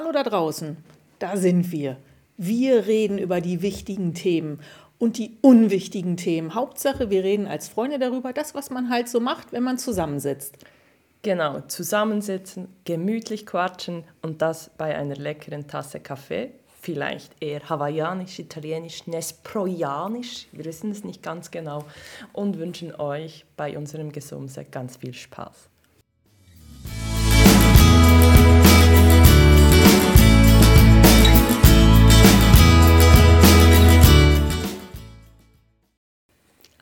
Hallo da draußen, da sind wir. Wir reden über die wichtigen Themen und die unwichtigen Themen. Hauptsache, wir reden als Freunde darüber, das, was man halt so macht, wenn man zusammensitzt. Genau, zusammensitzen, gemütlich quatschen und das bei einer leckeren Tasse Kaffee. Vielleicht eher hawaiianisch, italienisch, nesproianisch, wir wissen es nicht ganz genau. Und wünschen euch bei unserem Gesumse ganz viel Spaß.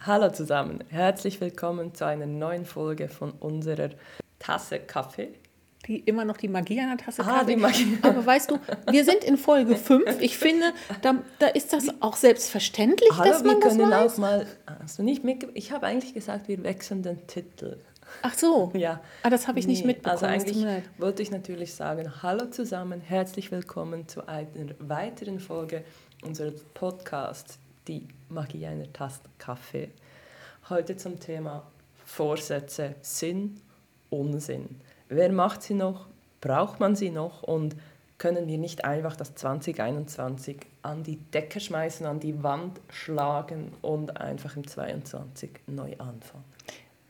Hallo zusammen, herzlich willkommen zu einer neuen Folge von unserer Tasse Kaffee. Die, immer noch die Magie einer Tasse Ah, Kaffee. die Magie. Aber weißt du, wir sind in Folge 5. Ich finde, da, da ist das auch selbstverständlich, Hallo, dass man wir das können weiß. auch mal. Hast du nicht mitge Ich habe eigentlich gesagt, wir wechseln den Titel. Ach so. Ja. Ah, das habe ich nicht Nee, mitbekommen. Also eigentlich wollte ich natürlich sagen, hallo zusammen, herzlich willkommen zu einer weiteren Folge unseres Podcasts, die Magie einer Tasse Kaffee. Heute zum Thema Vorsätze, Sinn, Unsinn. Wer macht sie noch? Braucht man sie noch? Und können wir nicht einfach das 2021 an die Decke schmeißen, an die Wand schlagen und einfach im 22 neu anfangen?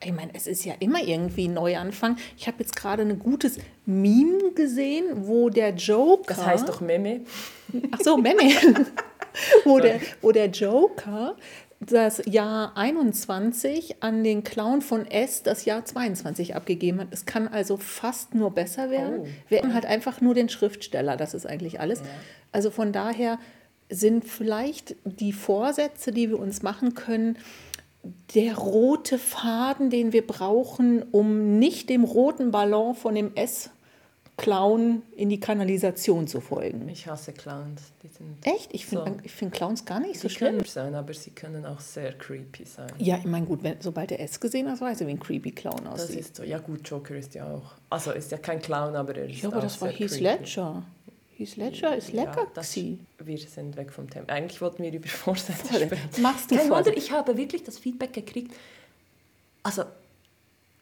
Ich meine, es ist ja immer irgendwie ein Neuanfang. Ich habe jetzt gerade ein gutes Meme gesehen, wo der Joker. Das heißt doch Meme. Ach so, Memme. wo, der, wo der Joker das Jahr 21 an den Clown von S das Jahr 22 abgegeben hat. Es kann also fast nur besser werden. Oh. Wir hätten halt einfach nur den Schriftsteller, das ist eigentlich alles. Also von daher sind vielleicht die Vorsätze, die wir uns machen können, der rote Faden, den wir brauchen, um nicht dem roten Ballon von dem S-Clown in die Kanalisation zu folgen. Ich hasse Clowns. Die Echt? Ich finde So. ich find Clowns gar nicht so Sie schlimm. können sein, aber sie können auch sehr creepy sein. Ja, ich meine, gut, wenn, sobald er S gesehen hat, weiß er, wie ein creepy Clown Das aussieht. ist so. Ja gut, Joker ist ja auch. Also ist ja kein Clown, aber er ist ja, aber das war Heath. Ledger. Heath Ledger ist lecker. Ja, das, wir sind weg vom Thema. Eigentlich wollten wir über Vorsätze sprechen. Machst du Kein. Wunder, ich habe wirklich das Feedback gekriegt. Also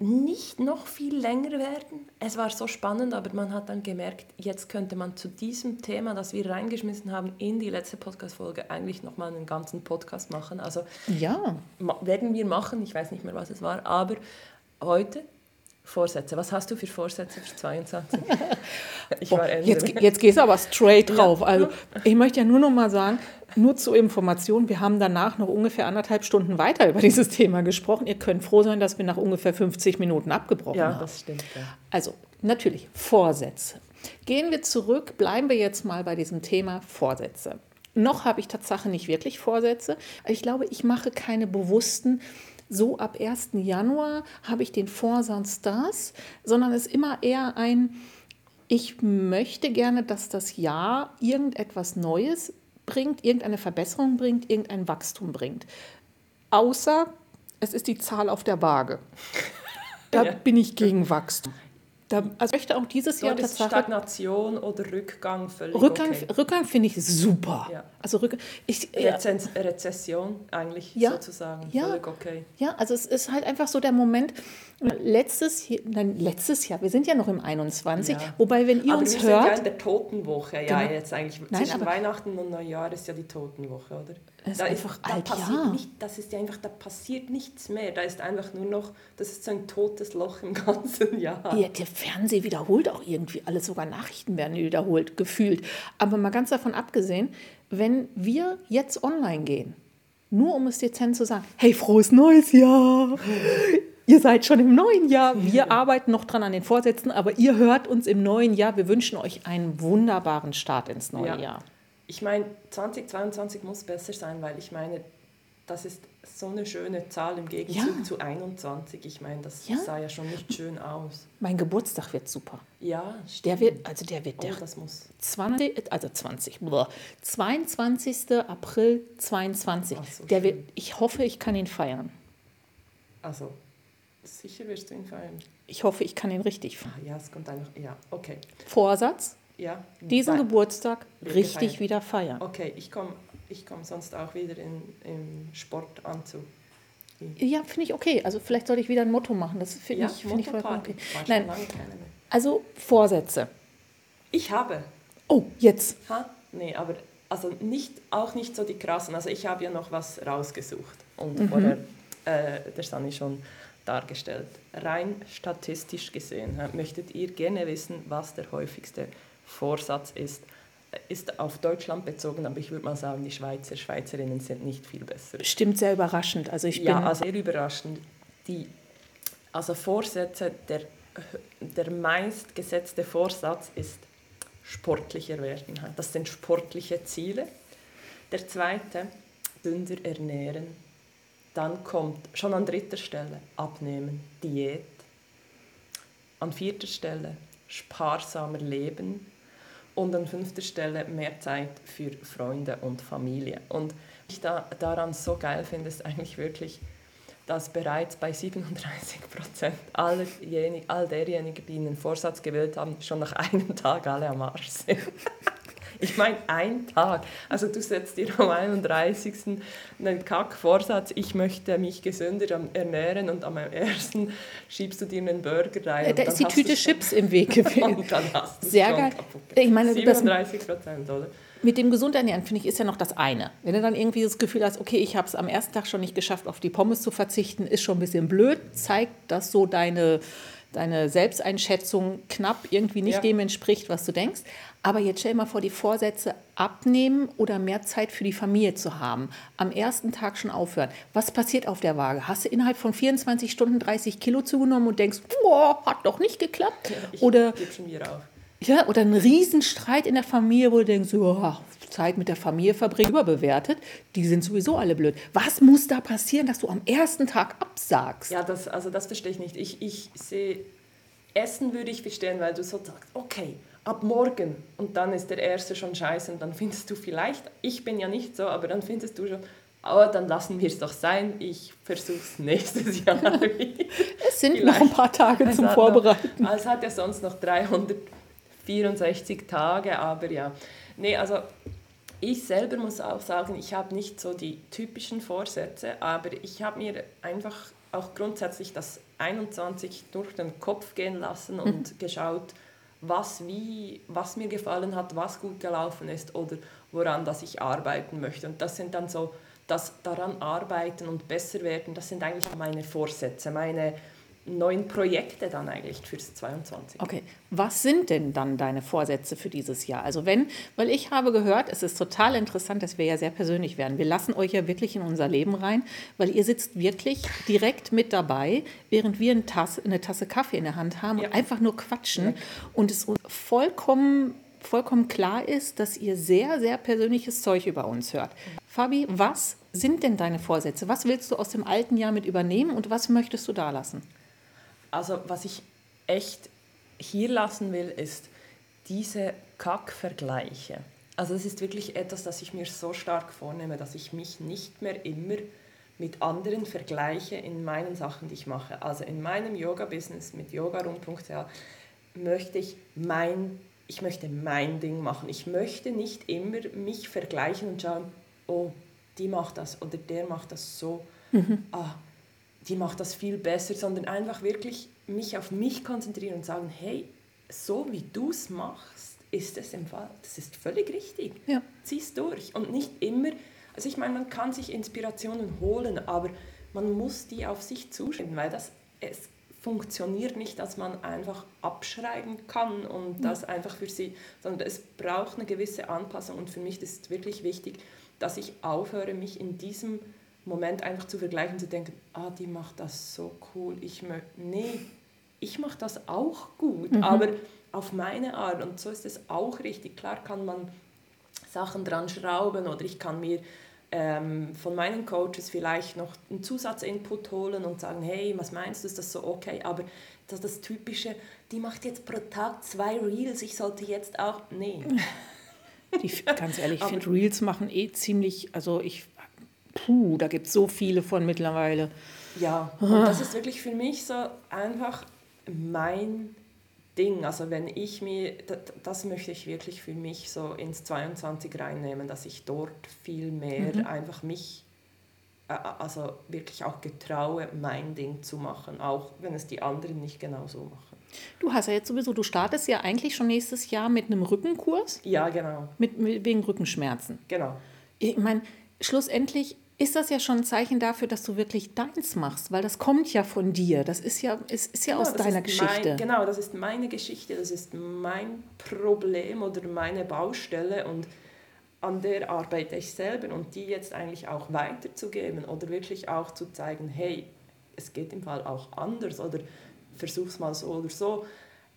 nicht noch viel länger werden. Es war so spannend, aber man hat dann gemerkt, jetzt könnte man zu diesem Thema, das wir reingeschmissen haben in die letzte Podcast-Folge, eigentlich nochmal einen ganzen Podcast machen. Also Ja, werden wir machen, ich weiß nicht mehr, was es war, aber heute Vorsätze. Was hast du für Vorsätze für 22? Ich war älter. jetzt, jetzt gehst du aber straight drauf. Also ich möchte ja nur noch mal sagen, nur zur Information, wir haben danach noch ungefähr anderthalb Stunden weiter über dieses Thema gesprochen. Ihr könnt froh sein, dass wir nach ungefähr 50 Minuten abgebrochen ja, haben. das stimmt. Ja. Also natürlich Vorsätze. Gehen wir zurück, bleiben wir jetzt mal bei diesem Thema Vorsätze. Noch habe ich Tatsache nicht wirklich Vorsätze. Ich glaube, ich mache keine bewussten, so ab 1. Januar habe ich den Vorsatz das, sondern es ist immer eher ein, ich möchte gerne, dass das Jahr irgendetwas Neues bringt, irgendeine Verbesserung bringt, irgendein Wachstum bringt. Außer es ist die Zahl auf der Waage. Da Ja. bin ich gegen Wachstum. Da, also ich möchte auch dieses Jahr Dort ist Tatsache Stagnation oder Rückgang völlig Rückgang, okay. Rückgang finde ich super. Ja. Also Rückgang, ich, ja, Rezens Rezession eigentlich Ja. sozusagen Ja. völlig okay. ja, also es ist halt einfach so der Moment. Letztes, Jahr- nein, letztes Jahr, wir sind ja noch im 21, Ja. wobei, wenn ihr aber uns wir sind ja hört, in der Totenwoche. Ja, Genau. jetzt eigentlich. Nein, Zwischen Weihnachten und Neujahr ist ja die Totenwoche, oder? Ist da einfach da alt, passiert ja. nicht, Das ist ja einfach, da passiert nichts mehr. Da ist einfach nur noch, das ist so ein totes Loch im ganzen Jahr. Ja, der Fernseh wiederholt auch irgendwie alles, sogar Nachrichten werden wiederholt, gefühlt. Aber mal ganz davon abgesehen, wenn wir jetzt online gehen, nur um es dezent zu sagen, hey, frohes neues Jahr! Ihr seid schon im neuen Jahr. Wir arbeiten noch dran an den Vorsätzen, aber ihr hört uns im neuen Jahr. Wir wünschen euch einen wunderbaren Start ins neue Ja. Jahr. Ich meine, 2022 muss besser sein, weil ich meine, das ist so eine schöne Zahl im Gegenzug Ja. zu 21. Ich meine, das Ja. sah ja schon nicht schön aus. Mein Geburtstag wird super. Ja, Der wird, also der wird Oh, der das muss. 20, also 20, boah, 22. April 22. Ach so, der schön. wird, ich hoffe, ich kann ihn feiern. Also, sicher wirst du ihn feiern. Ich hoffe, ich kann ihn richtig feiern. Ah, ja, es kommt einfach. Ja, okay. Vorsatz, Ja. diesen. Geburtstag richtig gefeiert. wieder feiern. Okay, ich komme ich komm sonst auch wieder in, im Sportanzug. Ja, finde ich okay. Also vielleicht sollte ich wieder ein Motto machen. Das finde Ja, ich, find ich vollkommen okay. Nein, also Vorsätze. Ich habe. Oh, jetzt. Ha? Nee, aber also nicht, auch nicht so die krassen. Also ich habe ja noch was rausgesucht und mhm. vorher äh, der Sani schon dargestellt. Rein statistisch gesehen möchtet ihr gerne wissen, was der häufigste Vorsatz ist. Ist auf Deutschland bezogen, aber ich würde mal sagen, die Schweizer, Schweizerinnen sind nicht viel besser. Stimmt sehr überraschend. Also ich ja, also sehr überraschend. Die, also Vorsätze, der, der meistgesetzte Vorsatz ist sportlicher werden. Das sind sportliche Ziele. Der zweite, dünner ernähren. Dann kommt schon an dritter Stelle Abnehmen, Diät. An vierter Stelle sparsamer Leben. Und an fünfter Stelle mehr Zeit für Freunde und Familie. Und was ich da, daran so geil finde, ist eigentlich wirklich, dass bereits bei 37 Prozent all, all derjenigen, die einen Vorsatz gewählt haben, schon nach einem Tag alle am Arsch sind. Ich meine, ein Tag. Also du setzt dir am 31. einen Kack-Vorsatz, ich möchte mich gesünder ernähren und am ersten schiebst du dir einen Burger rein. Da ist die Tüte Chips im Weg gewesen. und dann hast du Sehr geil. Ich meine, 37 Prozent, oder? mit dem gesund ernähren, finde ich, ist ja noch das eine. Wenn du dann irgendwie das Gefühl hast, okay, ich habe es am ersten Tag schon nicht geschafft, auf die Pommes zu verzichten, ist schon ein bisschen blöd, zeigt, dass so deine, deine Selbsteinschätzung knapp irgendwie nicht ja. dem entspricht, was du denkst. Aber jetzt stell mal vor, die Vorsätze abnehmen oder mehr Zeit für die Familie zu haben. Am ersten Tag schon aufhören. Was passiert auf der Waage? Hast du innerhalb von 24 Stunden 30 Kilo zugenommen und denkst, boah, hat doch nicht geklappt? Ja, ich oder. Ja, oder ein Riesenstreit in der Familie, wo du denkst, oh, Zeit mit der Familie verbringen, überbewertet. Die sind sowieso alle blöd. Was muss da passieren, dass du am ersten Tag absagst? Ja, das, also das verstehe ich nicht. Ich, ich sehe, Essen würde ich verstehen, weil du so sagst, okay, ab morgen. Und dann ist der erste schon scheiße und dann findest du vielleicht, ich bin ja nicht so, aber dann findest du schon, aber dann lassen wir es doch sein. Ich versuche es nächstes Jahr. es sind Vielleicht. noch ein paar Tage zum Vorbereiten. Noch, es hat ja sonst noch 300 64 Tage, aber ja. Nee, also ich selber muss auch sagen, ich habe nicht so die typischen Vorsätze, aber ich habe mir einfach auch grundsätzlich das 21 durch den Kopf gehen lassen und mhm. geschaut, was, wie, was mir gefallen hat, was gut gelaufen ist oder woran dass ich arbeiten möchte. Und das sind dann so, das daran arbeiten und besser werden, das sind eigentlich meine Vorsätze, meine neuen Projekte dann eigentlich fürs 22. Okay, was sind denn dann deine Vorsätze für dieses Jahr? Also wenn, weil ich habe gehört, es ist total interessant, dass wir ja sehr persönlich werden. Wir lassen euch ja wirklich in unser Leben rein, weil ihr sitzt wirklich direkt mit dabei, während wir eine Tasse, eine Tasse Kaffee in der Hand haben ja. und einfach nur quatschen ja. und es vollkommen vollkommen klar ist, dass ihr sehr, sehr persönliches Zeug über uns hört. Fabi, was sind denn deine Vorsätze? Was willst du aus dem alten Jahr mit übernehmen und was möchtest du da lassen? Also was ich echt hier lassen will, ist diese Kackvergleiche. Also es ist wirklich etwas, das ich mir so stark vornehme, dass ich mich nicht mehr immer mit anderen vergleiche in meinen Sachen, die ich mache. Also in meinem Yoga-Business mit yogaroom.ch möchte ich mein, ich möchte mein Ding machen. Ich möchte nicht immer mich vergleichen und schauen, oh, die macht das oder der macht das so. Mhm. Ah, die macht das viel besser, sondern einfach wirklich mich auf mich konzentrieren und sagen, hey, so wie du es machst, ist es im Fall, das ist völlig richtig. Ja. Zieh es durch und nicht immer, also ich meine, man kann sich Inspirationen holen, aber man muss die auf sich zuschreiben, weil das, es funktioniert nicht, dass man einfach abschreiben kann und ja. das einfach für sie, sondern es braucht eine gewisse Anpassung und für mich ist wirklich wichtig, dass ich aufhöre, mich in diesem Moment einfach zu vergleichen, zu denken, ah, die macht das so cool, ich möchte, nee, ich mache das auch gut, mhm. aber auf meine Art und so ist es auch richtig. Klar kann man Sachen dran schrauben oder ich kann mir ähm, von meinen Coaches vielleicht noch einen Zusatzinput holen und sagen, hey, was meinst du, ist das so okay? Aber das, das Typische, die macht jetzt pro Tag zwei Reels, ich sollte jetzt auch, nee. Die, ganz ehrlich, ich finde Reels machen eh ziemlich, also ich puh, da gibt es so viele von mittlerweile. Ja, und das ist wirklich für mich so einfach mein Ding. Also wenn ich mir, das, das, möchte ich wirklich für mich so ins 22 reinnehmen, dass ich dort viel mehr mhm. einfach mich also wirklich auch getraue, mein Ding zu machen, auch wenn es die anderen nicht genau so machen. Du hast ja jetzt sowieso, du startest ja eigentlich schon nächstes Jahr mit einem Rückenkurs. Ja, genau. Mit, mit wegen Rückenschmerzen. Genau. Ich meine, schlussendlich ist das ja schon ein Zeichen dafür, dass du wirklich deins machst, weil das kommt ja von dir. Das ist ja, ist, ist ja genau, aus deiner Geschichte. Mein, genau, das ist meine Geschichte, das ist mein Problem oder meine Baustelle und an der arbeite ich selber und die jetzt eigentlich auch weiterzugeben oder wirklich auch zu zeigen, hey, es geht im Fall auch anders oder versuch's mal so oder so,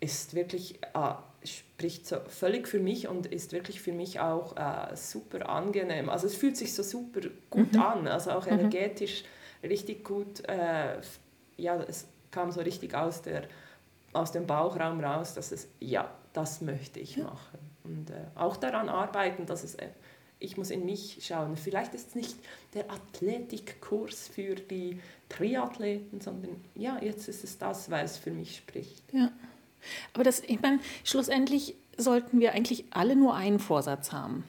ist wirklich, äh, spricht so völlig für mich und ist wirklich für mich auch äh, super angenehm. Also es fühlt sich so super gut mhm. an, also auch mhm. energetisch mhm. richtig gut, äh, ja, es kam so richtig aus, der, aus dem Bauchraum raus, dass es, ja, das möchte ich ja. machen. Und äh, auch daran arbeiten, dass es, äh, ich muss in mich schauen. Vielleicht ist es nicht der Athletikkurs für die Triathleten, sondern ja, jetzt ist es das, weil es für mich spricht. Ja. Aber das, ich meine, schlussendlich sollten wir eigentlich alle nur einen Vorsatz haben.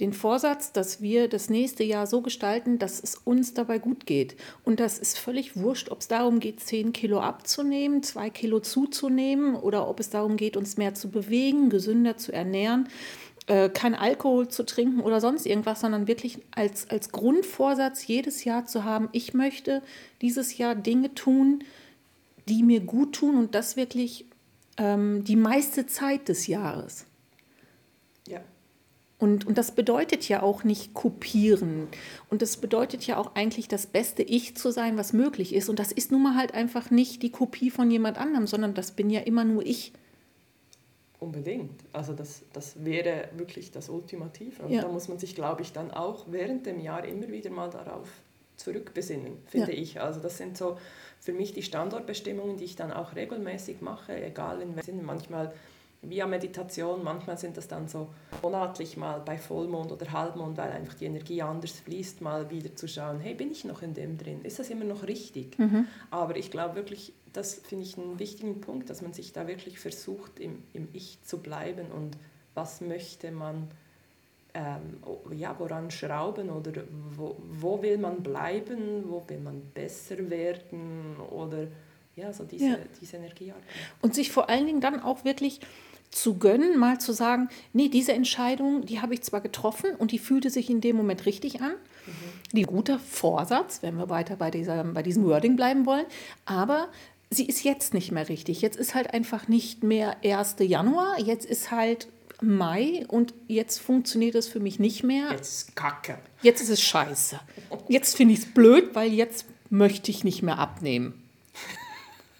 Den Vorsatz, dass wir das nächste Jahr so gestalten, dass es uns dabei gut geht. Und das ist völlig wurscht, ob es darum geht, 10 Kilo abzunehmen, 2 Kilo zuzunehmen oder ob es darum geht, uns mehr zu bewegen, gesünder zu ernähren, äh, kein Alkohol zu trinken oder sonst irgendwas, sondern wirklich als, als Grundvorsatz jedes Jahr zu haben, ich möchte dieses Jahr Dinge tun, die mir gut tun und das wirklich ähm, die meiste Zeit des Jahres. Ja. Und, und das bedeutet ja auch nicht kopieren. Und das bedeutet ja auch eigentlich das beste Ich zu sein, was möglich ist. Und das ist nun mal halt einfach nicht die Kopie von jemand anderem, sondern das bin ja immer nur ich. Unbedingt. Also das, das wäre wirklich das Ultimative. Und ja. da muss man sich, glaube ich, dann auch während dem Jahr immer wieder mal darauf zurückbesinnen, finde ja. ich. Also das sind so für mich die Standortbestimmungen, die ich dann auch regelmäßig mache, egal in welchen, manchmal via Meditation, manchmal sind das dann so monatlich mal bei Vollmond oder Halbmond, weil einfach die Energie anders fließt, mal wieder zu schauen, hey, bin ich noch in dem drin? Ist das immer noch richtig? Mhm. Aber ich glaube wirklich, das finde ich einen wichtigen Punkt, dass man sich da wirklich versucht, im, im Ich zu bleiben und was möchte man ähm, ja, woran schrauben oder wo, wo will man bleiben, wo will man besser werden oder ja, so diese, ja. diese Energiearbeit. Und sich vor allen Dingen dann auch wirklich zu gönnen, mal zu sagen, nee, diese Entscheidung, die habe ich zwar getroffen und die fühlte sich in dem Moment richtig an. Mhm. Die guter Vorsatz, wenn wir weiter bei, dieser, bei diesem Wording bleiben wollen, aber sie ist jetzt nicht mehr richtig. Jetzt ist halt einfach nicht mehr 1. Januar, jetzt ist halt Mai und jetzt funktioniert es für mich nicht mehr. Jetzt ist Kacke. Jetzt ist es scheiße. Jetzt finde ich es blöd, weil jetzt möchte ich nicht mehr abnehmen.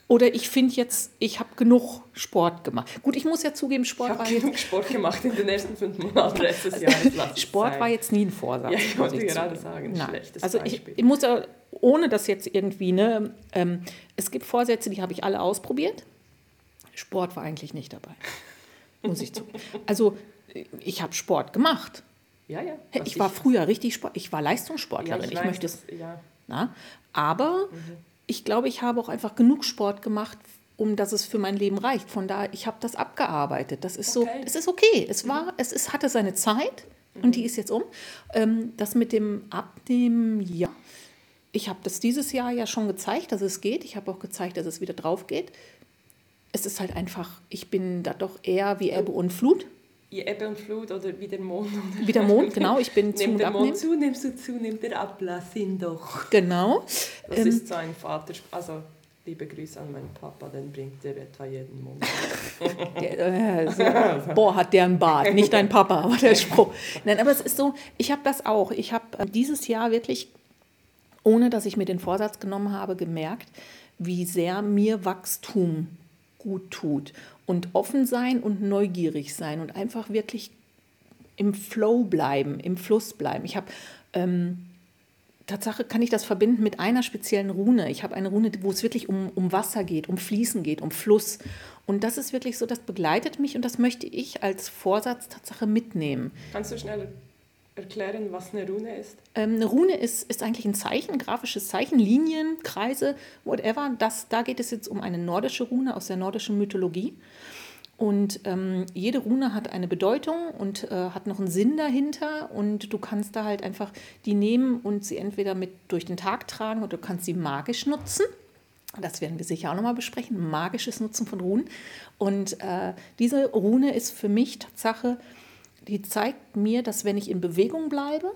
Oder ich finde jetzt, ich habe genug Sport gemacht. Gut, ich muss ja zugeben, Sport ich war genug jetzt... Sport gemacht in den ersten fünf Monaten letztes Jahr. Sport war jetzt nie ein Vorsatz. Ja, ich wollte gerade sagen, ein schlechtes Also ich, ich, muss ja, ohne das jetzt irgendwie, ne, ähm, es gibt Vorsätze, die habe ich alle ausprobiert. Sport war eigentlich nicht dabei muss ich zu. Also ich habe Sport gemacht. Ja, ja. Ich war früher richtig Sport. Ich war Leistungssportlerin. Ja, ich, ich möchte es. Ja. Na, aber mhm. ich glaube, ich habe auch einfach genug Sport gemacht, um dass es für mein Leben reicht. Von daher, ich habe das abgearbeitet. Das ist okay. so, es ist okay. Es war, mhm. es ist, hatte seine Zeit mhm. und die ist jetzt um. Ähm, das mit dem Abnehmen, ja. Ich habe das dieses Jahr ja schon gezeigt, dass es geht. Ich habe auch gezeigt, dass es wieder drauf geht es ist halt einfach, ich bin da doch eher wie Ebbe und Flut. Wie Ebbe und Flut oder wie der Mond. Wie der Mond, genau. Ich bin zu Nimmt der Mond zu, nimmst du zu, nimmt der ab, lass ihn doch. Genau. Das ähm, ist so ein Vater, also liebe Grüße an meinen Papa, den bringt der etwa jeden Monat. der, äh, so, boah, hat der einen Bart. Nicht dein Papa, aber der Spruch. Nein, aber es ist so, ich habe das auch. Ich habe äh, dieses Jahr wirklich, ohne dass ich mir den Vorsatz genommen habe, gemerkt, wie sehr mir Wachstum gut tut. Und offen sein und neugierig sein und einfach wirklich im Flow bleiben, im Fluss bleiben. Ich habe ähm, Tatsache kann ich das verbinden mit einer speziellen Rune. Ich habe eine Rune, wo es wirklich um, um Wasser geht, um Fließen geht, um Fluss. Und das ist wirklich so, das begleitet mich und das möchte ich als Vorsatz Tatsache mitnehmen. Kannst du schnell erklären, was eine Rune ist? Ähm, eine Rune ist, ist eigentlich ein Zeichen, ein grafisches Zeichen, Linien, Kreise, whatever. Das, da geht es jetzt um eine nordische Rune aus der nordischen Mythologie. Und ähm, jede Rune hat eine Bedeutung und äh, hat noch einen Sinn dahinter. Und du kannst da halt einfach die nehmen und sie entweder mit durch den Tag tragen oder du kannst sie magisch nutzen. Das werden wir sicher auch nochmal besprechen. Magisches Nutzen von Runen. Und äh, diese Rune ist für mich Tatsache, die zeigt mir, dass wenn ich in Bewegung bleibe,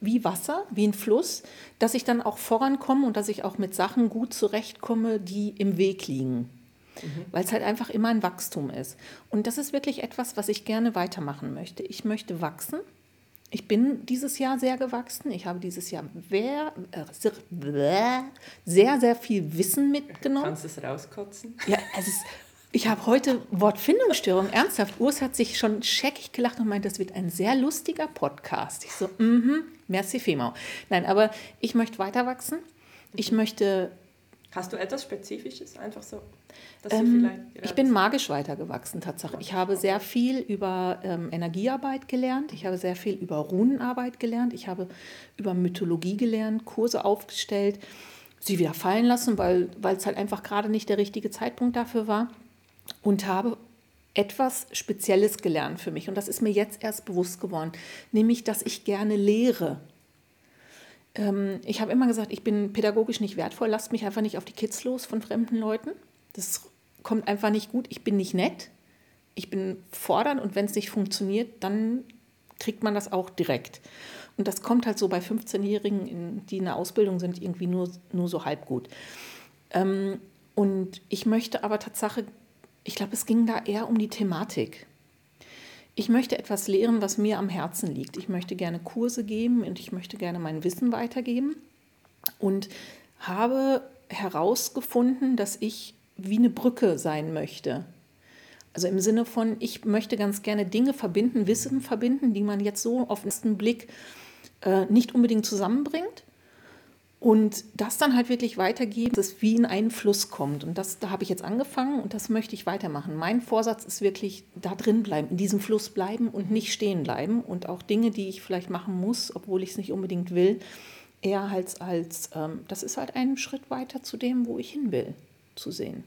wie Wasser, wie ein Fluss, dass ich dann auch vorankomme und dass ich auch mit Sachen gut zurechtkomme, die im Weg liegen mhm. weil es halt einfach immer ein Wachstum ist. Und das ist wirklich etwas, was ich gerne weitermachen möchte. Ich möchte wachsen. Ich bin dieses Jahr sehr gewachsen. Ich habe dieses Jahr sehr, sehr, sehr viel Wissen mitgenommen. Kannst du es rauskotzen? Ja, es ist, ich habe heute Wortfindungsstörung. Ernsthaft, Urs hat sich schon scheckig gelacht und meint, das wird ein sehr lustiger Podcast. Ich so, mhm, mm merci Femau. Nein, aber ich möchte weiter wachsen. Ich möchte... Hast du etwas Spezifisches? Einfach so ähm, ich bin magisch weitergewachsen, Tatsache. Ich habe sehr viel über ähm, Energiearbeit gelernt, ich habe sehr viel über Runenarbeit gelernt, ich habe über Mythologie gelernt, Kurse aufgestellt, sie wieder fallen lassen, weil es halt einfach gerade nicht der richtige Zeitpunkt dafür war und habe etwas Spezielles gelernt für mich. Und das ist mir jetzt erst bewusst geworden, nämlich, dass ich gerne lehre. Ähm, ich habe immer gesagt, ich bin pädagogisch nicht wertvoll, lasst mich einfach nicht auf die Kids los von fremden Leuten. Das kommt einfach nicht gut. Ich bin nicht nett. Ich bin fordernd und wenn es nicht funktioniert, dann kriegt man das auch direkt. Und das kommt halt so bei 15-Jährigen, die in der Ausbildung sind, irgendwie nur, nur so halb gut. Ähm, und ich möchte aber Tatsache, ich glaube, es ging da eher um die Thematik. Ich möchte etwas lehren, was mir am Herzen liegt. Ich möchte gerne Kurse geben und ich möchte gerne mein Wissen weitergeben und habe herausgefunden, dass ich wie eine Brücke sein möchte. Also im Sinne von, ich möchte ganz gerne Dinge verbinden, Wissen verbinden, die man jetzt so auf den ersten Blick äh, nicht unbedingt zusammenbringt. Und das dann halt wirklich weitergeben, dass es wie in einen Fluss kommt. Und das, da habe ich jetzt angefangen und das möchte ich weitermachen. Mein Vorsatz ist wirklich da drin bleiben, in diesem Fluss bleiben und nicht stehen bleiben. Und auch Dinge, die ich vielleicht machen muss, obwohl ich es nicht unbedingt will, eher als, als ähm, das ist halt ein Schritt weiter zu dem, wo ich hin will, zu sehen.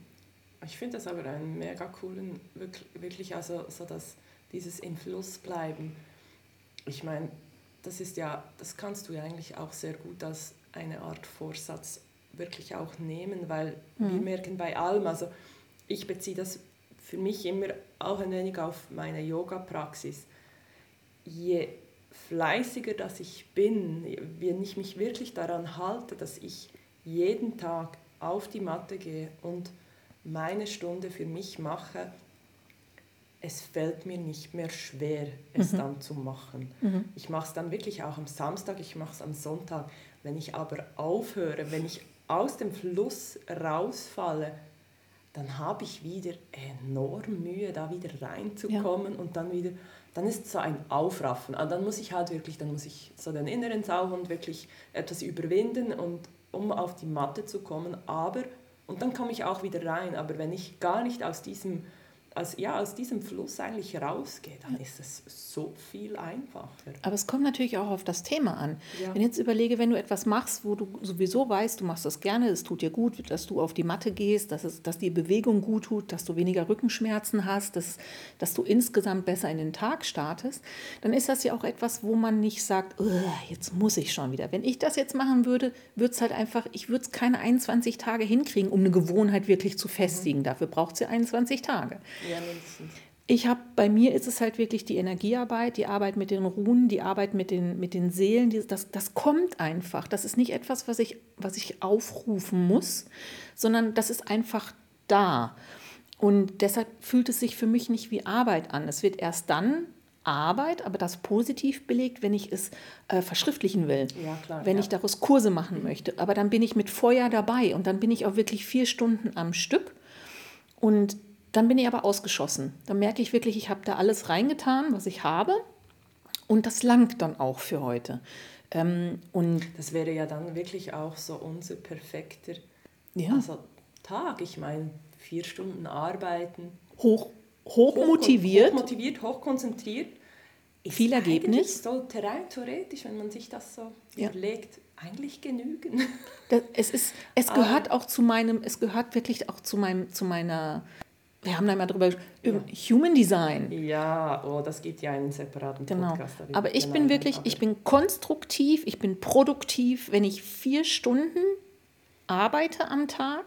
Ich finde das aber einen mega coolen, wirklich also so dass dieses im Fluss bleiben. Ich meine, das ist ja, das kannst du ja eigentlich auch sehr gut als eine Art Vorsatz wirklich auch nehmen, weil mhm. wir merken bei allem, also ich beziehe das für mich immer auch ein wenig auf meine Yoga-Praxis. Je fleißiger dass ich bin, wenn ich mich wirklich daran halte, dass ich jeden Tag auf die Matte gehe und meine Stunde für mich mache, es fällt mir nicht mehr schwer, es mhm. dann zu machen. Mhm. Ich mache es dann wirklich auch am Samstag, ich mache es am Sonntag. Wenn ich aber aufhöre, wenn ich aus dem Fluss rausfalle, dann habe ich wieder enorm Mühe, da wieder reinzukommen ja. und dann wieder, dann ist es so ein Aufraffen. Und also dann muss ich halt wirklich, dann muss ich so den inneren Sauhund wirklich etwas überwinden und um auf die Matte zu kommen, aber und dann komme ich auch wieder rein. Aber wenn ich gar nicht aus diesem aus, ja, aus diesem Fluss eigentlich rausgehe, dann ist es so viel einfacher. Aber es kommt natürlich auch auf das Thema an. Ja. Wenn ich jetzt überlege, wenn du etwas machst, wo du sowieso weißt, du machst das gerne, es tut dir gut, dass du auf die Matte gehst, dass, es, dass die Bewegung gut tut, dass du weniger Rückenschmerzen hast, dass, dass du insgesamt besser in den Tag startest, dann ist das ja auch etwas, wo man nicht sagt, jetzt muss ich schon wieder. Wenn ich das jetzt machen würde, würde es halt einfach, ich würde es keine 21 Tage hinkriegen, um eine Gewohnheit wirklich zu festigen. Mhm. Dafür braucht sie 21 Tage. Ja, mindestens. Ich habe, bei mir ist es halt wirklich die Energiearbeit, die Arbeit mit den Runen, die Arbeit mit den, mit den Seelen, die, das, das kommt einfach. Das ist nicht etwas, was ich, was ich aufrufen muss, sondern das ist einfach da. Und deshalb fühlt es sich für mich nicht wie Arbeit an. Es wird erst dann Arbeit, aber das positiv belegt, wenn ich es äh, verschriftlichen will, ja, klar, wenn ja. ich daraus Kurse machen möchte. Aber dann bin ich mit Feuer dabei und dann bin ich auch wirklich vier Stunden am Stück. Und dann bin ich aber ausgeschossen. Dann merke ich wirklich, ich habe da alles reingetan, was ich habe. Und das langt dann auch für heute. Ähm, und das wäre ja dann wirklich auch so unser perfekter ja. also, Tag. Ich meine, vier Stunden arbeiten. Hoch, hoch motiviert. Hoch motiviert, hoch konzentriert. Viel Ergebnis. Sollte rein theoretisch, wenn man sich das so ja. überlegt, eigentlich genügen. Das, es ist, es gehört auch zu meinem, es gehört wirklich auch zu meinem, zu meiner Wir haben da mal drüber über Human Design. Ja, oh, das gibt ja einen separaten Genau. Podcast. darüber. Aber ich Genau, bin wirklich, ich bin konstruktiv, ich bin produktiv, wenn ich vier Stunden arbeite am Tag.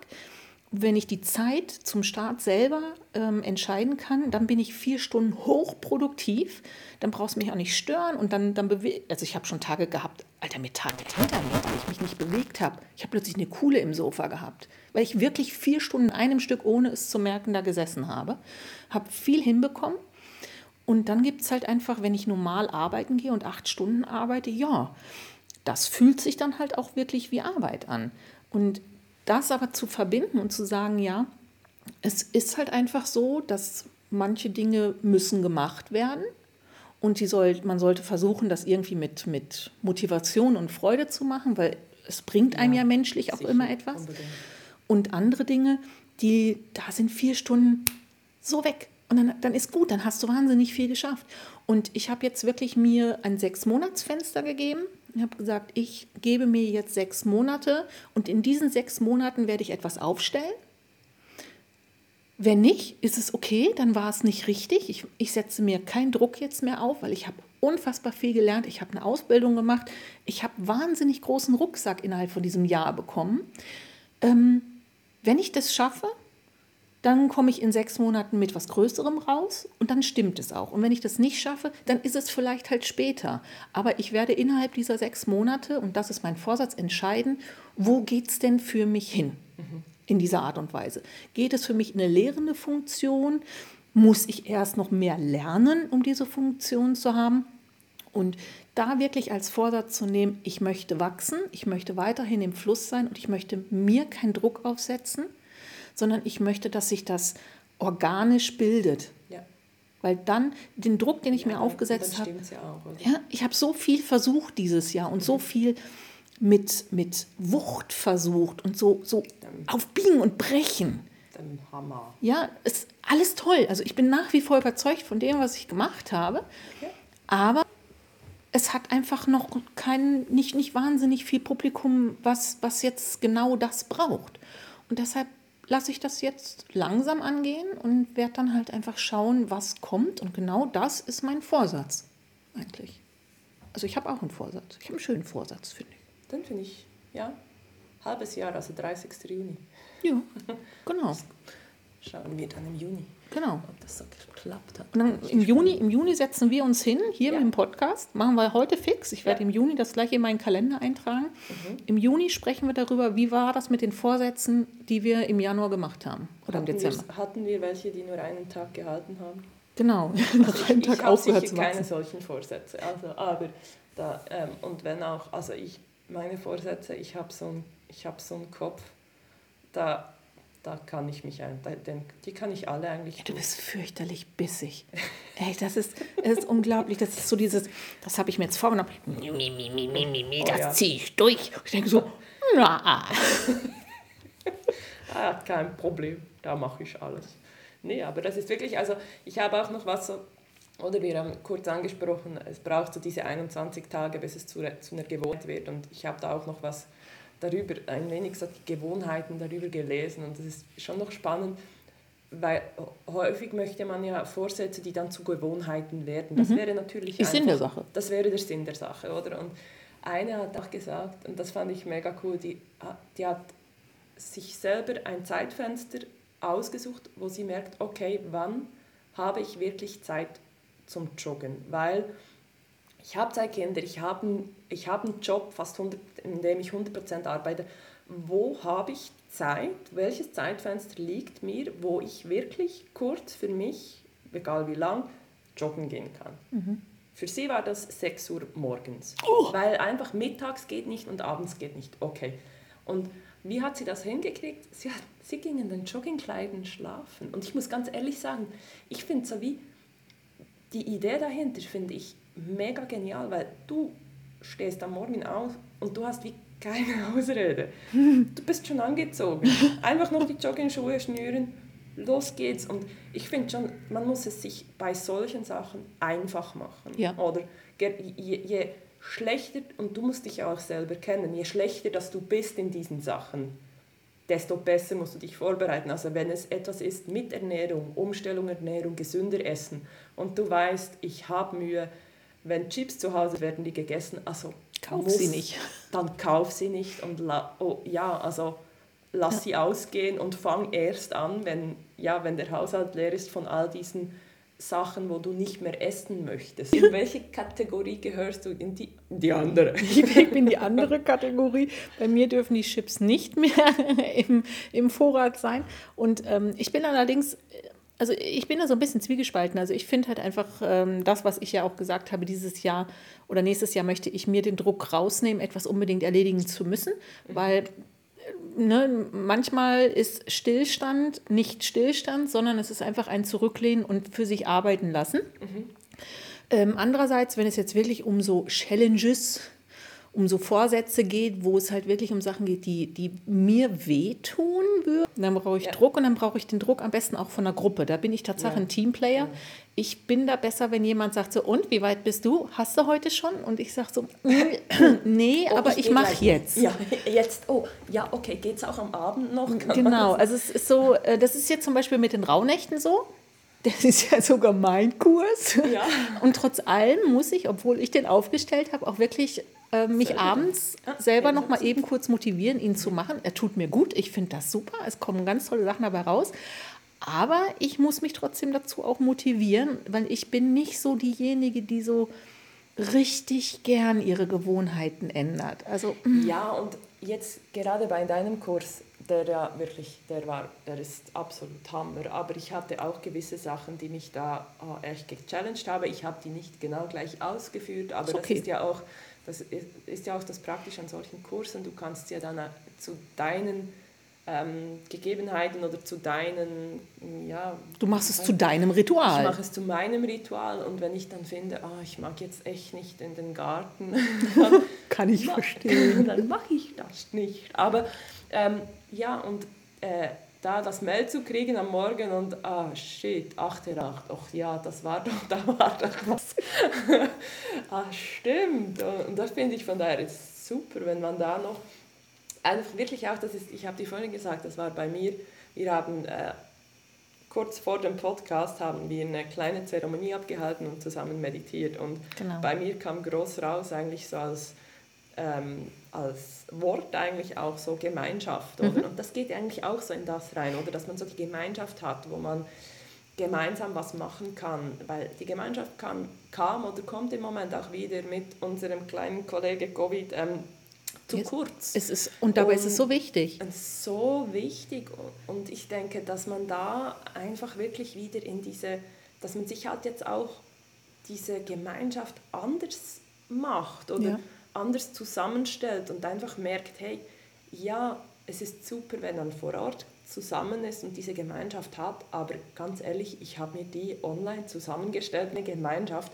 Wenn ich die Zeit zum Start selber ähm, entscheiden kann, dann bin ich vier Stunden hochproduktiv. Dann brauchst du mich auch nicht stören und dann, dann bewegt. Also ich habe schon Tage gehabt, Alter, mir tat das hinter mir, weil ich mich nicht bewegt habe. Ich habe plötzlich eine Kuhle im Sofa gehabt, weil ich wirklich vier Stunden in einem Stück, ohne es zu merken, da gesessen habe. Habe viel hinbekommen. Und dann gibt es halt einfach, wenn ich normal arbeiten gehe und acht Stunden arbeite, ja, das fühlt sich dann halt auch wirklich wie Arbeit an. Und das aber zu verbinden und zu sagen, ja, es ist halt einfach so, dass manche Dinge müssen gemacht werden und die soll, man sollte versuchen, das irgendwie mit, mit Motivation und Freude zu machen, weil es bringt einem ja, Ja, menschlich auch immer etwas. unbedingt. Und andere Dinge, die, da sind vier Stunden so weg. Und dann, dann ist gut, dann hast du wahnsinnig viel geschafft. Und ich habe jetzt wirklich mir ein Sechs-Monats-Fenster gegeben. Ich habe gesagt, ich gebe mir jetzt sechs Monate und in diesen sechs Monaten werde ich etwas aufstellen. Wenn nicht, ist es okay, dann war es nicht richtig. Ich, ich setze mir keinen Druck jetzt mehr auf, weil ich habe unfassbar viel gelernt. Ich habe eine Ausbildung gemacht. Ich habe wahnsinnig großen Rucksack innerhalb von diesem Jahr bekommen. Ähm, wenn ich das schaffe, dann komme ich in sechs Monaten mit was Größerem raus und dann stimmt es auch. Und wenn ich das nicht schaffe, dann ist es vielleicht halt später. Aber ich werde innerhalb dieser sechs Monate, und das ist mein Vorsatz, entscheiden, wo geht es denn für mich hin in dieser Art und Weise. Geht es für mich in eine lehrende Funktion? Muss ich erst noch mehr lernen, um diese Funktion zu haben? Und da wirklich als Vorsatz zu nehmen, ich möchte wachsen, ich möchte weiterhin im Fluss sein und ich möchte mir keinen Druck aufsetzen, sondern ich möchte, dass sich das organisch bildet. Ja. Weil dann den Druck, den ich mir Ja, aufgesetzt dann habe, ja ja, ich habe so viel versucht dieses Jahr und so viel mit, mit Wucht versucht und so, so auf Biegen und Brechen. Dann Hammer. Ja, ist alles toll. Also ich bin nach wie vor überzeugt von dem, was ich gemacht habe. Aber es hat einfach noch kein, nicht, nicht wahnsinnig viel Publikum, was, was jetzt genau das braucht. Und deshalb lasse ich das jetzt langsam angehen und werde dann halt einfach schauen, was kommt. Und genau das ist mein Vorsatz eigentlich. Also ich habe auch einen Vorsatz. Ich habe einen schönen Vorsatz, finde ich. Dann finde ich, ja, halbes Jahr, also 30. Juni. Ja, genau. Schauen wir dann im Juni, genau. ob das so geklappt hat. Dann im Juni, im Juni setzen wir uns hin, hier Ja. mit dem Podcast. Machen wir heute fix. Ich werde Ja. im Juni das gleiche in meinen Kalender eintragen. Im Juni sprechen wir darüber, wie war das mit den Vorsätzen, die wir im Januar gemacht haben. Oder im Hatten Dezember. Wir, hatten wir welche, die nur einen Tag gehalten haben? Genau, Also nach einem ich Tag ich habe aufgehört sicher zu keine wachsen. solchen Vorsätze. Also, aber da, ähm, und wenn auch, also ich, meine Vorsätze, ich habe so, ein, ich hab so einen Kopf, da, da kann ich mich ein, da, den, die kann ich alle eigentlich. Ja, du bist fürchterlich bissig. Ey, das ist, das ist unglaublich. Das ist so dieses, das habe ich mir jetzt vorgenommen. Mi, mi, mi, mi, mi, mi, mi, Oh das ja. ziehe ich durch. Ich denke so, na, Ah, kein Problem, da mache ich alles. Nee, aber das ist wirklich, also ich habe auch noch was so, oder wir haben kurz angesprochen, es braucht so diese 21 Tage, bis es zu, zu einer Gewohnheit wird. Und ich habe da auch noch was darüber, ein wenig so die Gewohnheiten darüber gelesen. Und das ist schon noch spannend, weil häufig möchte man ja Vorsätze, die dann zu Gewohnheiten werden. Das wäre natürlich Ist Sinn der einfach- Sache. das wäre der Sinn der Sache, oder? Und eine hat auch gesagt, und das fand ich mega cool, die, die hat sich selber ein Zeitfenster ausgesucht, wo sie merkt, okay, wann habe ich wirklich Zeit zum Joggen? Weil ich habe zwei Kinder, ich habe einen, ich habe einen Job, fast 100, in dem ich 100% arbeite. Wo habe ich Zeit? Welches Zeitfenster liegt mir, wo ich wirklich kurz für mich, egal wie lang, joggen gehen kann? Für sie war das 6 Uhr morgens, weil einfach mittags geht nicht und abends geht nicht. Okay. Und wie hat sie das hingekriegt? Sie, hat, sie ging in den Joggingkleidern schlafen. Und ich muss ganz ehrlich sagen, ich finde so wie die Idee dahinter finde ich mega genial, weil du stehst am Morgen auf und du hast wie keine Ausrede. Du bist schon angezogen. Einfach noch die Joggingschuhe schnüren, los geht's. Und ich finde schon, man muss es sich bei solchen Sachen einfach machen. Ja. Oder je, je schlechter, und du musst dich auch selber kennen, je schlechter, dass du bist in diesen Sachen, desto besser musst du dich vorbereiten. Also wenn es etwas ist mit Ernährung, Umstellung Ernährung, gesünder Essen und du weißt, ich habe Mühe, wenn Chips zu Hause werden die gegessen, also kauf muss, sie nicht. Dann kauf sie nicht und oh, ja, also lass ja. sie ausgehen und fang erst an, wenn, ja, wenn der Haushalt leer ist von all diesen Sachen, wo du nicht mehr essen möchtest. In welche Kategorie gehörst du? In die, die andere. Ich bin die andere Kategorie. Bei mir dürfen die Chips nicht mehr im, im Vorrat sein. Und ähm, ich bin allerdings, also ich bin da so ein bisschen zwiegespalten. Also ich finde halt einfach ähm, das, was ich ja auch gesagt habe, dieses Jahr oder nächstes Jahr möchte ich mir den Druck rausnehmen, etwas unbedingt erledigen zu müssen, weil ne, manchmal ist Stillstand nicht Stillstand, sondern es ist einfach ein Zurücklehnen und für sich arbeiten lassen. Mhm. Ähm, andererseits, wenn es jetzt wirklich um so Challenges um so Vorsätze geht, wo es halt wirklich um Sachen geht, die, die mir wehtun würden. Dann brauche ich ja. Druck und dann brauche ich den Druck am besten auch von der Gruppe. Da bin ich tatsächlich ja. ein Teamplayer. Ich bin da besser, wenn jemand sagt so, und, wie weit bist du? Hast du heute schon? Und ich sage so, nee, oh, aber ich, ich mache jetzt. Ja, jetzt, oh, ja, okay, geht es auch am Abend noch? Kann genau, also es ist so, äh, das ist jetzt zum Beispiel mit den Rauhnächten so. Das ist ja sogar mein Kurs. Ja. Und trotz allem muss ich, obwohl ich den aufgestellt habe, auch wirklich äh, mich Sehr abends selber noch mal eben kurz motivieren, ihn zu machen. Er tut mir gut, ich finde das super, es kommen ganz tolle Sachen dabei raus. Aber ich muss mich trotzdem dazu auch motivieren, weil ich bin nicht so diejenige, die so richtig gern ihre Gewohnheiten ändert. Also, mm. ja, und jetzt gerade bei deinem Kurs, der ja wirklich, der war, der ist absolut Hammer. Aber ich hatte auch gewisse Sachen, die mich da oh, echt gechallenged haben. Ich habe die nicht genau gleich ausgeführt, aber okay. das ist ja auch das ist ja auch das Praktische an solchen Kursen. Du kannst ja dann äh, zu deinen ähm, Gegebenheiten oder zu deinen, ja... Du machst es zu deinem Ritual. Ich mache es zu meinem Ritual und wenn ich dann finde, oh, ich mag jetzt echt nicht in den Garten, kann ich verstehen. Dann mache ich das nicht. Aber ähm, ja, und äh, da das Mail zu kriegen am Morgen und ah shit, 8 8, ach ja, das war doch, da war doch was. ah, stimmt. Und das finde ich von daher ist super, wenn man da noch einfach wirklich auch, das ist, ich habe dir vorhin gesagt, das war bei mir, wir haben äh, kurz vor dem Podcast haben wir eine kleine Zeremonie abgehalten und zusammen meditiert und genau. bei mir kam groß raus eigentlich so als ähm, als Wort eigentlich auch so Gemeinschaft. Oder? Mhm. Und das geht eigentlich auch so in das rein, oder dass man so die Gemeinschaft hat, wo man gemeinsam was machen kann. Weil die Gemeinschaft kann, kam oder kommt im Moment auch wieder mit unserem kleinen Kollege Covid ähm, zu Jetzt, kurz. Es ist, und dabei und ist es so wichtig. So wichtig. Und ich denke, dass man da einfach wirklich wieder in diese, dass man sich halt jetzt auch diese Gemeinschaft anders macht. Oder? Ja anders zusammenstellt und einfach merkt, hey, ja, es ist super, wenn man vor Ort zusammen ist und diese Gemeinschaft hat, aber ganz ehrlich, ich habe mir die online zusammengestellt, eine Gemeinschaft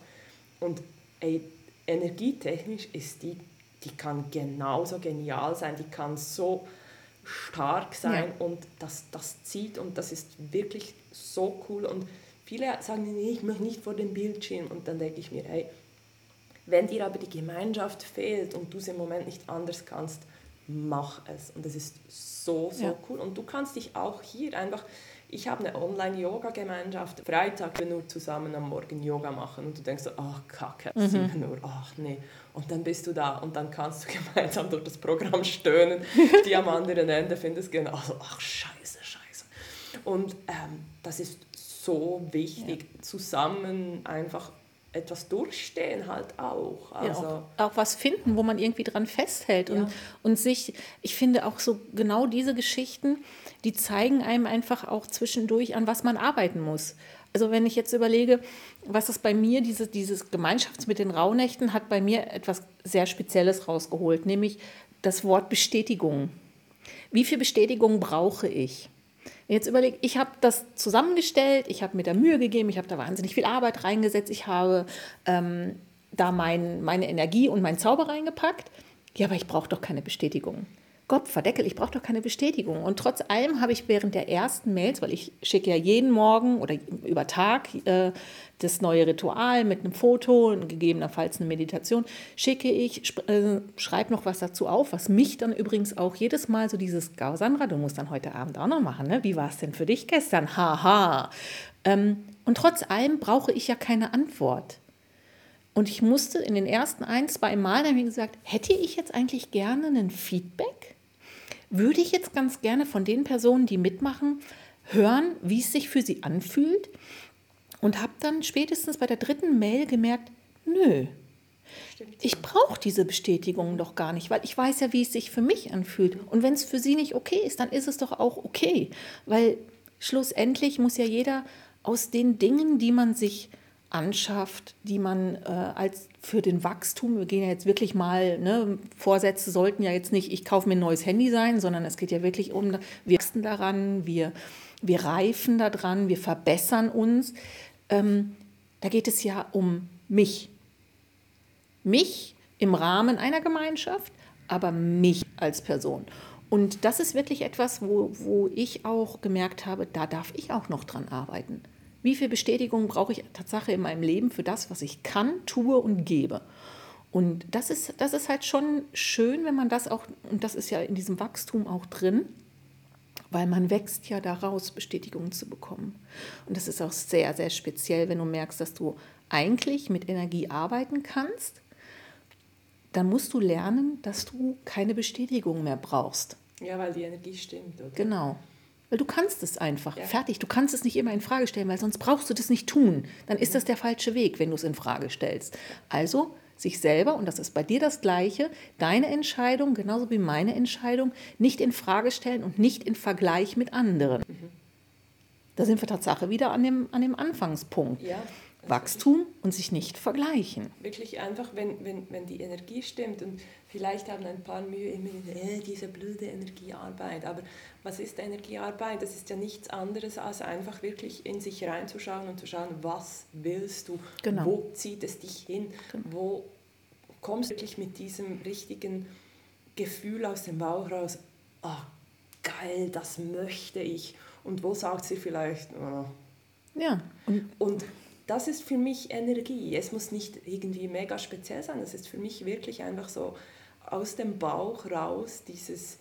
und ey, energietechnisch ist die, die kann genauso genial sein, die kann so stark sein ja. und das, das zieht und das ist wirklich so cool und viele sagen, nee, ich möchte nicht vor dem Bildschirm und dann denke ich mir, hey, wenn dir aber die Gemeinschaft fehlt und du es im Moment nicht anders kannst, mach es. Und das ist so, so ja. cool. Und du kannst dich auch hier einfach, ich habe eine Online-Yoga-Gemeinschaft, Freitag wir nur zusammen am Morgen Yoga machen und du denkst so, ach kacke, mhm. 7 Uhr, ach nee. Und dann bist du da und dann kannst du gemeinsam durch das Programm stöhnen. Die am anderen Ende finden es genau so, ach scheiße, scheiße. Und ähm, das ist so wichtig, ja. zusammen einfach etwas durchstehen halt auch. Also ja, auch, auch, was finden, wo man irgendwie dran festhält ja. und, und sich, ich finde auch so genau diese Geschichten, die zeigen einem einfach auch zwischendurch, an was man arbeiten muss. Also wenn ich jetzt überlege, was ist bei mir, diese, dieses Gemeinschafts mit den Rauhnächten hat bei mir etwas sehr Spezielles rausgeholt, nämlich das Wort Bestätigung. Wie viel Bestätigung brauche ich? Jetzt überlege ich, habe das zusammengestellt, ich habe mir da Mühe gegeben, ich habe da wahnsinnig viel Arbeit reingesetzt, ich habe ähm, da mein, meine Energie und meinen Zauber reingepackt. Ja, aber ich brauche doch keine Bestätigung. Kopfverdeckel, ich brauche doch keine Bestätigung. Und trotz allem habe ich während der ersten Mails, weil ich schicke ja jeden Morgen oder über Tag äh, das neue Ritual mit einem Foto und gegebenenfalls eine Meditation, schicke ich, äh, schreibe noch was dazu auf, was mich dann übrigens auch jedes Mal so dieses, Sandra, du musst dann heute Abend auch noch machen, ne? wie war es denn für dich gestern? Haha. Ähm, und trotz allem brauche ich ja keine Antwort. Und ich musste in den ersten ein, zwei Mal dann wie gesagt, hätte ich jetzt eigentlich gerne ein Feedback? Würde ich jetzt ganz gerne von den Personen, die mitmachen, hören, wie es sich für sie anfühlt. Und habe dann spätestens bei der dritten Mail gemerkt, nö, ich brauche diese Bestätigung doch gar nicht, weil ich weiß ja, wie es sich für mich anfühlt. Und wenn es für sie nicht okay ist, dann ist es doch auch okay. Weil schlussendlich muss ja jeder aus den Dingen, die man sich anschafft, die man äh, als für den Wachstum, wir gehen ja jetzt wirklich mal, ne, Vorsätze sollten ja jetzt nicht, ich kaufe mir ein neues Handy sein, sondern es geht ja wirklich um, wir wachsen daran, wir, wir reifen daran, wir verbessern uns. Ähm, da geht es ja um mich. Mich im Rahmen einer Gemeinschaft, aber mich als Person. Und das ist wirklich etwas, wo, wo ich auch gemerkt habe, da darf ich auch noch dran arbeiten. Wie viel Bestätigung brauche ich tatsächlich in meinem Leben für das, was ich kann, tue und gebe? Und das ist, das ist halt schon schön, wenn man das auch, und das ist ja in diesem Wachstum auch drin, weil man wächst ja daraus, Bestätigungen zu bekommen. Und das ist auch sehr, sehr speziell, wenn du merkst, dass du eigentlich mit Energie arbeiten kannst, dann musst du lernen, dass du keine Bestätigung mehr brauchst. Ja, weil die Energie stimmt, oder? Genau. Weil du kannst es einfach. Ja. Fertig. Du kannst es nicht immer in Frage stellen, weil sonst brauchst du das nicht tun. Dann ist das der falsche Weg, wenn du es in Frage stellst. Also sich selber, und das ist bei dir das Gleiche, deine Entscheidung, genauso wie meine Entscheidung, nicht in Frage stellen und nicht in Vergleich mit anderen. Mhm. Da sind wir Tatsache wieder an dem, an dem Anfangspunkt. Ja. Wachstum und sich nicht vergleichen. Wirklich einfach, wenn, wenn, wenn die Energie stimmt und vielleicht haben ein paar Mühe immer äh, diese blöde Energiearbeit, aber was ist Energiearbeit? Das ist ja nichts anderes als einfach wirklich in sich reinzuschauen und zu schauen, was willst du, genau. wo zieht es dich hin, genau. wo kommst du wirklich mit diesem richtigen Gefühl aus dem Bauch raus, ah, geil, das möchte ich und wo sagt sie vielleicht, oh. ja. Und, und das ist für mich Energie. Es muss nicht irgendwie mega speziell sein. Es ist für mich wirklich einfach so aus dem Bauch raus dieses,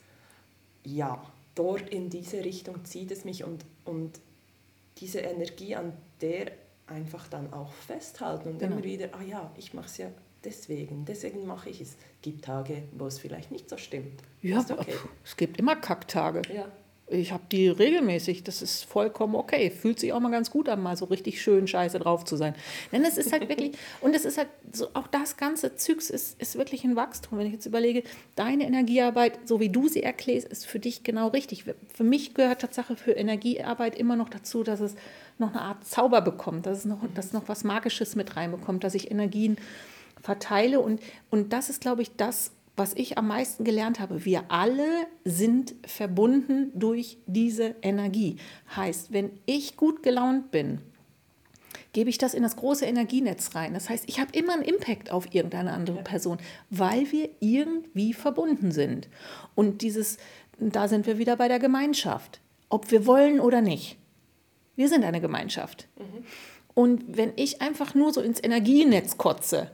ja, dort in diese Richtung zieht es mich und, und diese Energie an der einfach dann auch festhalten und genau. immer wieder, ah ja, ich mache es ja deswegen, deswegen mache ich es. Es gibt Tage, wo es vielleicht nicht so stimmt. Ja, okay. es gibt immer Kacktage. Ja. Ich habe die regelmäßig, das ist vollkommen okay. Fühlt sich auch mal ganz gut an, mal so richtig schön scheiße drauf zu sein. Denn es ist halt wirklich, und es ist halt so, auch das ganze Zeugs ist, ist wirklich ein Wachstum. Wenn ich jetzt überlege, deine Energiearbeit, so wie du sie erklärst, ist für dich genau richtig. Für mich gehört Tatsache für Energiearbeit immer noch dazu, dass es noch eine Art Zauber bekommt, dass es noch, dass noch was Magisches mit reinbekommt, dass ich Energien verteile. Und, und das ist, glaube ich, das, was ich am meisten gelernt habe, wir alle sind verbunden durch diese Energie. Heißt, wenn ich gut gelaunt bin, gebe ich das in das große Energienetz rein. Das heißt, ich habe immer einen Impact auf irgendeine andere Person, weil wir irgendwie verbunden sind. Und dieses, da sind wir wieder bei der Gemeinschaft, ob wir wollen oder nicht. Wir sind eine Gemeinschaft. Mhm. Und wenn ich einfach nur so ins Energienetz kotze,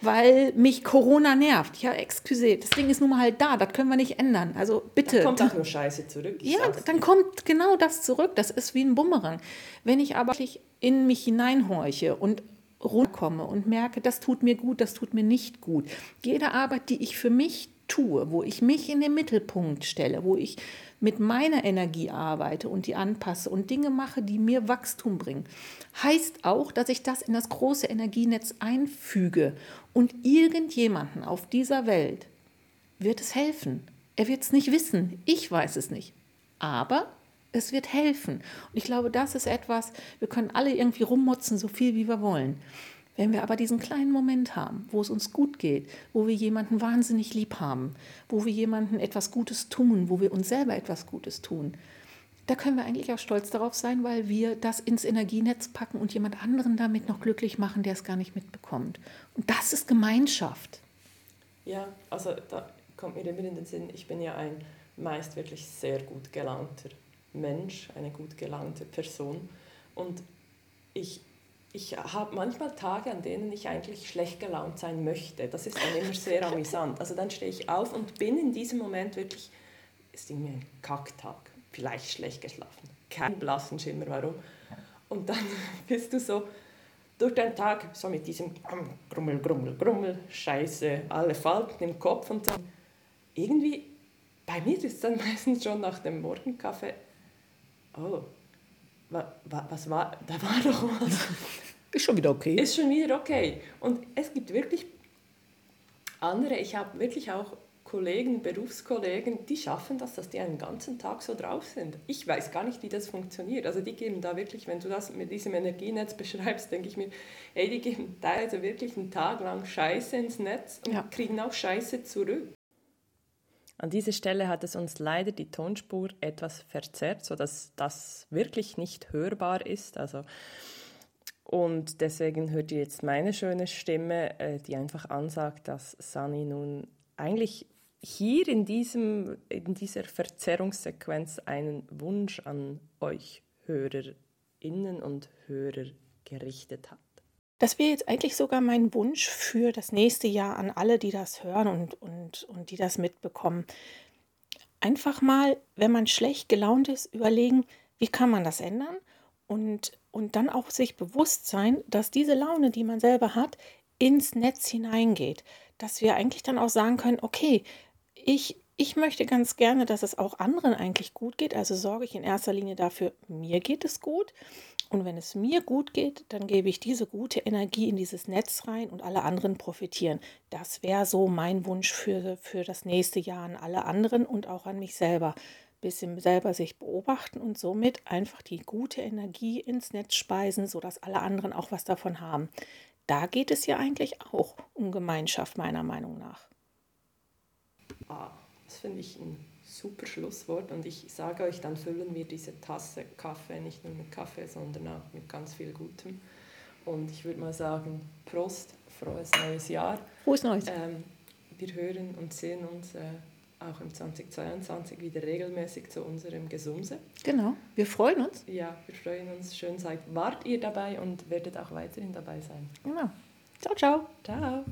weil mich Corona nervt. Ja, excuse, das Ding ist nun mal halt da, das können wir nicht ändern. Also bitte. Da kommt auch nur Scheiße zurück. Ja, dann kommt genau das zurück. Das ist wie ein Bumerang. Wenn ich aber in mich hineinhorche und runterkomme und merke, das tut mir gut, das tut mir nicht gut. Jede Arbeit, die ich für mich tue, wo ich mich in den Mittelpunkt stelle, wo ich mit meiner Energie arbeite und die anpasse und Dinge mache, die mir Wachstum bringen, heißt auch, dass ich das in das große Energienetz einfüge und irgendjemanden auf dieser Welt wird es helfen. Er wird es nicht wissen, ich weiß es nicht, aber es wird helfen. Und ich glaube, das ist etwas, wir können alle irgendwie rummotzen, so viel wie wir wollen. Wenn wir aber diesen kleinen Moment haben, wo es uns gut geht, wo wir jemanden wahnsinnig lieb haben, wo wir jemanden etwas Gutes tun, wo wir uns selber etwas Gutes tun, da können wir eigentlich auch stolz darauf sein, weil wir das ins Energienetz packen und jemand anderen damit noch glücklich machen, der es gar nicht mitbekommt. Und das ist Gemeinschaft. Ja, also da, kommt mir immer in den Sinn, ich bin ja ein meist wirklich sehr gut gelaunter Mensch, eine gut gelaunte Person. Und ich, ich habe manchmal Tage, an denen ich eigentlich schlecht gelaunt sein möchte. Das ist dann immer sehr amüsant. Also dann stehe ich auf und bin in diesem Moment wirklich, ist irgendwie ein Kacktag, vielleicht schlecht geschlafen, kein blassen Schimmer, warum. Und dann bist du so durch den Tag so mit diesem Grummel, Grummel, Grummel, Scheiße, alle Falten im Kopf und dann irgendwie, bei mir ist es dann meistens schon nach dem Morgenkaffee, oh, was war, da war doch was. Ist schon wieder okay. Ist schon wieder okay. Und es gibt wirklich andere, ich habe wirklich auch Kollegen, Berufskollegen, die schaffen das, dass die einen ganzen Tag so drauf sind. Ich weiß gar nicht, wie das funktioniert. Also die geben da wirklich, wenn du das mit diesem Energienetz beschreibst, denke ich mir, ey, die geben teilweise wirklich einen Tag lang Scheiße ins Netz und ja. kriegen auch Scheiße zurück. An dieser Stelle hat es uns leider die Tonspur etwas verzerrt, sodass das wirklich nicht hörbar ist. Also und deswegen hört ihr jetzt meine schöne Stimme, äh, die einfach ansagt, dass Sunny nun eigentlich hier in, diesem, in dieser Verzerrungssequenz einen Wunsch an euch Hörerinnen und Hörer gerichtet hat. Das wäre jetzt eigentlich sogar mein Wunsch für das nächste Jahr an alle, die das hören und, und, und die das mitbekommen. Einfach mal, wenn man schlecht gelaunt ist, überlegen, wie kann man das ändern? Und, und dann auch sich bewusst sein, dass diese Laune, die man selber hat, ins Netz hineingeht. Dass wir eigentlich dann auch sagen können, okay, ich, ich möchte ganz gerne, dass es auch anderen eigentlich gut geht. Also sorge ich in erster Linie dafür, mir geht es gut. Und wenn es mir gut geht, dann gebe ich diese gute Energie in dieses Netz rein und alle anderen profitieren. Das wäre so mein Wunsch für, für das nächste Jahr an alle anderen und auch an mich selber. Bisschen selber sich beobachten und somit einfach die gute Energie ins Netz speisen, sodass alle anderen auch was davon haben. Da geht es ja eigentlich auch um Gemeinschaft, meiner Meinung nach. Ah, das finde ich ein super Schlusswort und ich sage euch, dann füllen wir diese Tasse Kaffee nicht nur mit Kaffee, sondern auch mit ganz viel Gutem. Und ich würde mal sagen, Prost, frohes neues Jahr. Frohes Neues. Ähm, wir hören und sehen uns äh, auch im 2022 wieder regelmäßig zu unserem Gesumse. Genau, wir freuen uns. Ja, wir freuen uns. Schön seid, wart ihr dabei und werdet auch weiterhin dabei sein. Genau. Ciao, ciao. Ciao.